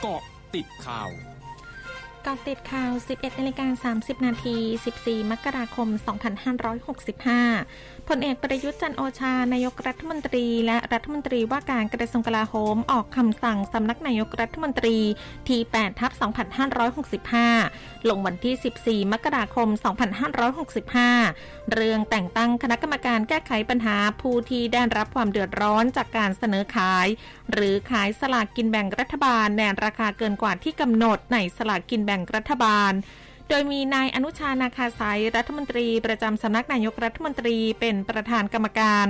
เกาะติดข่าว กาะติดข่าว 11นาฬิกา30 นาที 14 มกราคม 2565พลเอกประยุทธ์จันโอชา นายกรัฐมนตรี และรัฐมนตรีว่าการกระทรวงกลาโหม ออกคำสั่งสำนักนายกรัฐมนตรีที่8ทับ2565 ลงวันที่ 14 มกราคม 2565 เรื่องแต่งตั้งคณะกรรมการแก้ไขปัญหาผู้ที่ได้รับความเดือดร้อนจากการเสนอขาย หรือขายสลากกินแบ่งรัฐบาลในราคาเกินกว่าที่กำหนดในสลากกินแบ่งรัฐบาล โดยมีนายอนุชานาคาสายรัฐมนตรีประจำสำนักนายกรัฐมนตรีเป็นประธานกรรมการ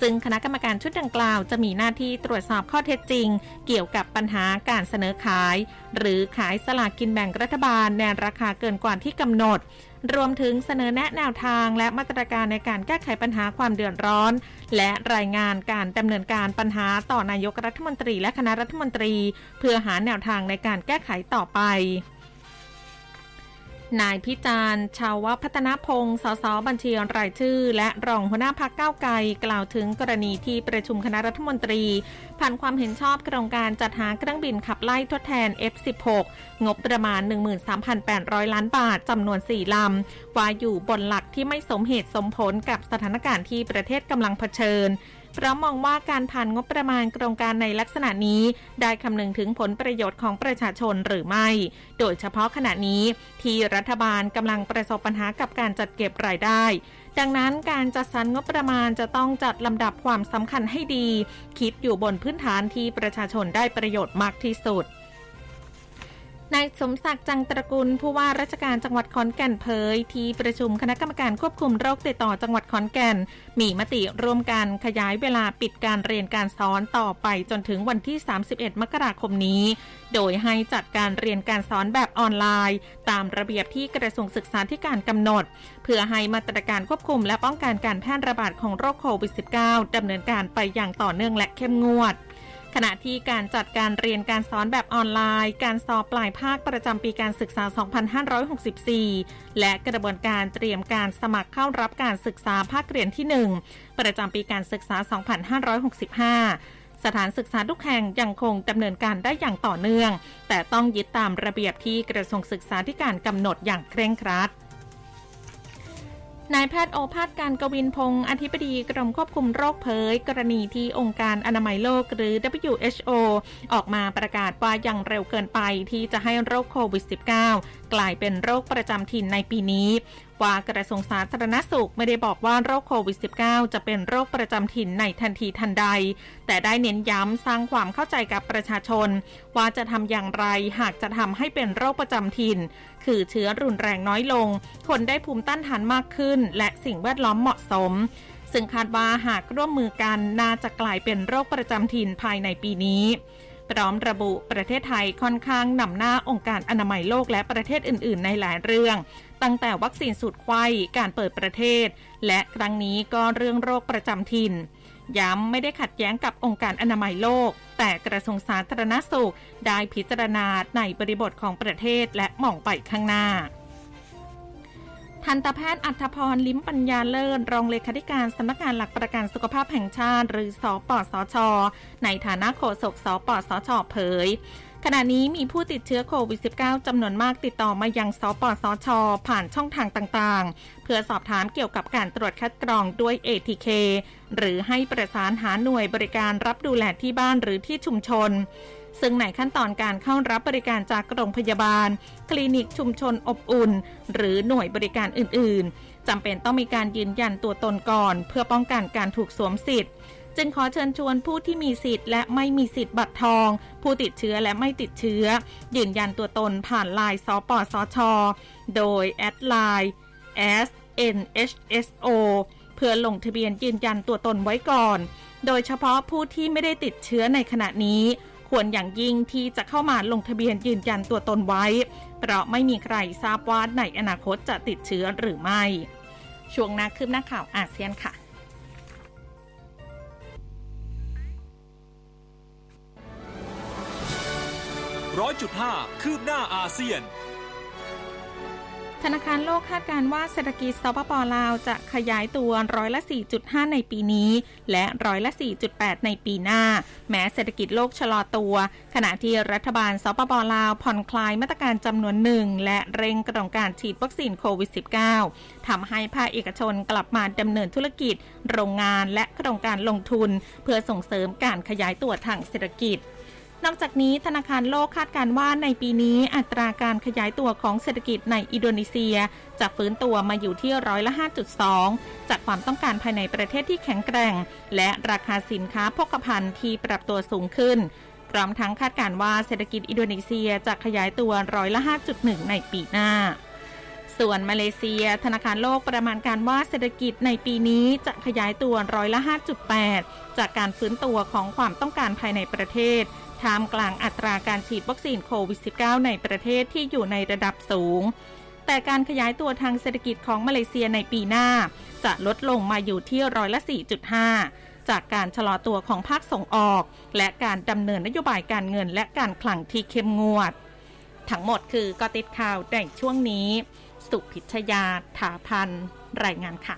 ซึ่งคณะกรรมการชุดดังกล่าวจะมีหน้าที่ตรวจสอบข้อเท็จจริง เกี่ยวกับปัญหาการเสนอขาย หรือขายสลากกินแบ่งรัฐบาลในราคาเกินกว่าที่กำหนดรวมถึงเสนอแนะแนวทางและมาตรการในการแก้ไขปัญหาความเดือดร้อน และรายงานการดำเนินการปัญหาต่อนายกรัฐมนตรีและคณะรัฐมนตรี เพื่อหาแนวทางในการแก้ไขต่อไป นายพิจารณ์ชาวพัฒนพงศ์สสบัญชีรายชื่อ และรองหัวหน้าพักเก้าไกลกล่าวถึงกรณีที่ประชุมคณะรัฐมนตรี ผ่านความเห็นชอบโครงการจัดหาเครื่องบินขับไล่ทดแทน F16 งบประมาณ 13,800 ล้านบาทจำนวน 4 ลำว่าอยู่บนหลักที่ไม่สมเหตุสมผลกับสถานการณ์ที่ประเทศกำลังเผชิญ เพราะมองว่าการผ่านงบประมาณโครงการในลักษณะนี้ ได้คำนึงถึงผลประโยชน์ของประชาชนหรือไม่ โดยเฉพาะขณะนี้ที่รัฐบาลกำลังประสบปัญหากับการจัดเก็บรายได้ดังนั้นการจัดสรรงบประมาณจะต้องจัดลำดับความสำคัญให้ดี คิดอยู่บนพื้นฐานที่ประชาชนได้ประโยชน์มากที่สุด นายสมศักดิ์จังตระกูลผู้ว่าราชการจังหวัดขอนแก่นเผย ที่ประชุมคณะกรรมการควบคุมโรคติดต่อจังหวัดขอนแก่น มีมติร่วมกันขยายเวลาปิดการเรียนการสอนต่อไปจนถึงวันที่ 31 มกราคมนี้ โดยให้จัดการเรียนการสอนแบบออนไลน์ ตามระเบียบที่กระทรวงศึกษาธิการกำหนด เพื่อให้มาตรการควบคุมและป้องกันการแพร่ระบาดของโรคโควิด -19 ดำเนินการไปอย่างต่อเนื่องและเข้มงวด ขณะที่การจัดการเรียนการสอนแบบออนไลน์ การสอบปลายภาคประจำปีการศึกษา 2564 และกระบวนการเตรียมการสมัครเข้ารับการศึกษาภาคเรียนที่ 1 ประจำปีการศึกษา 2565สถานศึกษาทุกแห่งยังคงดำเนินการได้อย่างต่อเนื่อง แต่ต้องยึดตามระเบียบที่กระทรวงศึกษาธิการกำหนดอย่างเคร่งครัด นายแพทย์โอภาสการกวินพงศ์อธิบดีกรมควบคุมโรคเผย กรณีที่องค์การอนามัยโลกหรือ WHO ออกมาประกาศว่ายังเร็วเกินไปที่จะให้โรคโควิด -19 กลายเป็นโรคประจำถิ่นในปีนี้ ว่ากระทรวงสาธารณสุขไม่ได้บอกว่าโรคโควิด -19 จะเป็นโรคประจำถิ่นในทันทีทันใด แต่ได้เน้นย้ำสร้างความเข้าใจกับประชาชน ว่าจะทำอย่างไรหากจะทำให้เป็นโรคประจำถิ่น คือเชื้อรุนแรงน้อยลง คนได้ภูมิต้านทานมากขึ้น และสิ่งแวดล้อมเหมาะสมซึ่งคาดว่าหากร่วมมือกันน่าจะกลายเป็นโรคประจำถิ่นภายในปีนี้ พร้อมระบุประเทศไทยค่อนข้างนำหน้าองค์การอนามัยโลกและประเทศอื่น ๆ ในหลายเรื่อง ตั้งแต่วัคซีนสูตรไข้การเปิดประเทศ และครั้งนี้ก็เรื่องโรคประจำถิ่นย้ำไม่ได้ขัดแย้งกับองค์การอนามัยโลก แต่กระทรวงสาธารณสุขได้พิจารณาในบริบทของประเทศและมองไปข้างหน้า ทันตแพทย์อัธพรลิ้มปัญญาเลิศรองเลขาธิการสำนักงานหลักประกันสุขภาพแห่งชาติ หรือสอปสชในฐานะโฆษกสปสชเผยขณะนี้มีผู้ติดเชื้อโควิด -19 จำนวนมากติดต่อมายังสปสช ผ่านช่องทางต่างๆ เพื่อสอบถามเกี่ยวกับการตรวจคัดกรองด้วย ATK หรือให้ประสานหาหน่วยบริการรับดูแลที่บ้านหรือที่ชุมชน ซึ่งในขั้นตอนการเข้ารับบริการจากโรงพยาบาล คลินิกชุมชนอบอุ่น หรือหน่วยบริการอื่น ๆจำเป็นต้องมีการยืนยันตัวตนก่อน เพื่อป้องกันการถูกสวมสิทธิ์จึงขอเชิญชวนผู้ที่มีสิทธิ์และไม่มีสิทธิ์บัตรทอง ผู้ติดเชื้อและไม่ติดเชื้อ ยืนยันตัวตนผ่านไลน์สปสช โดยแอดไลน์ SNHSO เพื่อลงทะเบียนยืนยันตัวตนไว้ก่อน โดยเฉพาะผู้ที่ไม่ได้ติดเชื้อในขณะนี้ ควรอย่างยิ่งที่จะเข้ามาลงทะเบียนยืนยันตัวตนไว้ เพราะไม่มีใครทราบว่าในอนาคตจะติดเชื้อหรือไม่ ช่วงนักคืบหน้าข่าวอาเซียนค่ะร้อยจุดห้าคืบหน้าอาเซียน ธนาคารโลกคาดการว่าเศรษฐกิจสปปลาวจะขยายตัวร้อยละ 4.5 ในปีนี้ และร้อยละ 4.8 ในปีหน้า แม้เศรษฐกิจโลกชะลอตัว ขณะที่รัฐบาลสปปลาวผ่อนคลายมาตรการจำนวนหนึ่ง และเร่งกระดองการฉีดวัคซีนโควิด -19 ทำให้ภาคเอกชนกลับมาดำเนินธุรกิจ โรงงานและกระดองการลงทุน เพื่อส่งเสริมการขยายตัวทางเศรษฐกิจ นอกจากนี้ธนาคารโลกคาดการว่าในปีนี้อัตราการขยายตัวของเศรษฐกิจในอินโดนีเซีย จะฟื้นตัวมาอยู่ที่ร้อยละ 5.2 จากความต้องการภายในประเทศที่แข็งแกร่ง และราคาสินค้าพกพาที่ปรับตัวสูงขึ้น พร้อมทั้งคาดการว่าเศรษฐกิจอินโดนีเซียจะขยายตัวร้อยละ 5.1 ในปีหน้าส่วนมาเลเซีย ธนาคารโลกประมาณการว่าเศรษฐกิจในปีนี้จะขยายตัวร้อยละ 5.8 จากการฟื้นตัวของความต้องการภายในประเทศ ท่ามกลางอัตราการฉีดวัคซีนโควิด -19 ในประเทศที่อยู่ในระดับสูง แต่การขยายตัวทางเศรษฐกิจของมาเลเซียในปีหน้า จะลดลงมาอยู่ที่ร้อยละ 4.5 จากการชะลอตัวของภาคส่งออก และการดำเนินนโยบายการเงินและการคลังที่เข้มงวด ทั้งหมดคือกติดข่าวในช่วงนี้ สุพิชยาถาพันรายงานค่ะ